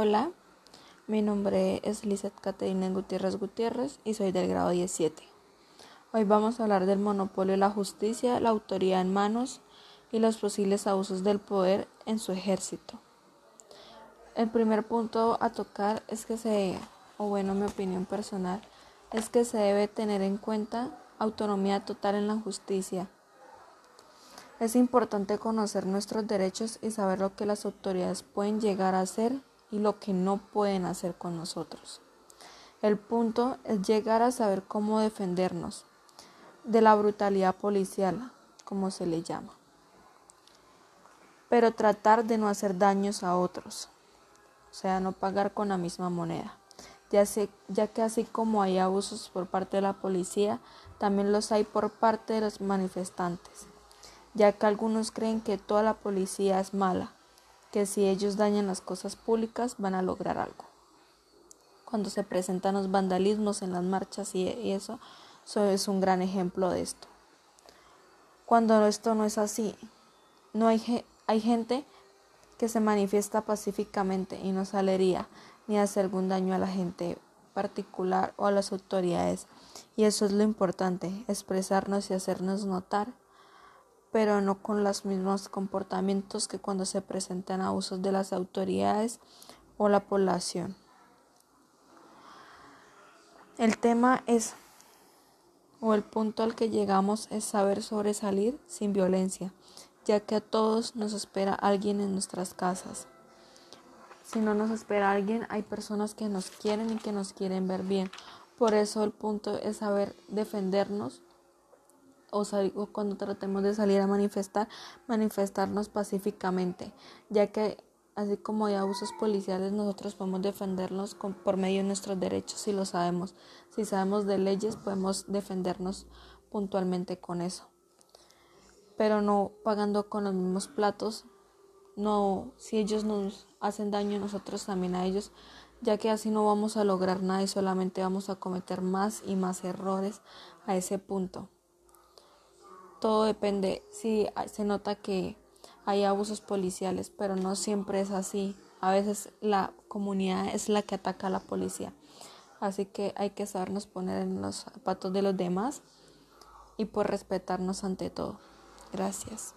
Hola, mi nombre es Lizeth Caterina Gutiérrez Gutiérrez y soy del grado 17. Hoy vamos a hablar del monopolio de la justicia, la autoridad en manos y los posibles abusos del poder en su ejército. El primer punto a tocar es que se, o bueno, mi opinión personal, es que se debe tener en cuenta autonomía total en la justicia. Es importante conocer nuestros derechos y saber lo que las autoridades pueden llegar a hacer y lo que no pueden hacer con nosotros. El punto es llegar a saber cómo defendernos de la brutalidad policial, como se le llama, pero tratar de no hacer daños a otros, o sea, no pagar con la misma moneda, ya, ya que así como hay abusos por parte de la policía, también los hay por parte de los manifestantes, ya que algunos creen que toda la policía es mala que si ellos dañan las cosas públicas van a lograr algo. Cuando se presentan los vandalismos en las marchas y, eso, eso es un gran ejemplo de esto. Cuando esto no es así, no hay, hay gente que se manifiesta pacíficamente y no salería ni hace algún daño a la gente particular o a las autoridades. Y eso es lo importante, expresarnos y hacernos notar pero no con los mismos comportamientos que cuando se presentan abusos de las autoridades o la población. El tema es, o el punto al que llegamos es saber sobresalir sin violencia, ya que a todos nos espera alguien en nuestras casas. Si no nos espera alguien, hay personas que nos quieren y que nos quieren ver bien. Por eso el punto es saber defendernos o, cuando tratemos de salir a manifestar, manifestarnos pacíficamente, ya que así como hay abusos policiales, nosotros podemos defendernos por medio de nuestros derechos si lo sabemos. Si sabemos de leyes, podemos defendernos puntualmente con eso. Pero no pagando con los mismos platos, no, si ellos nos hacen daño, nosotros también a ellos, ya que así no vamos a lograr nada y solamente vamos a cometer más y más errores a ese punto todo depende si se nota que hay abusos policiales, pero no siempre es así. A veces la comunidad es la que ataca a la policía. Así que hay que sabernos poner en los zapatos de los demás y por respetarnos ante todo. Gracias.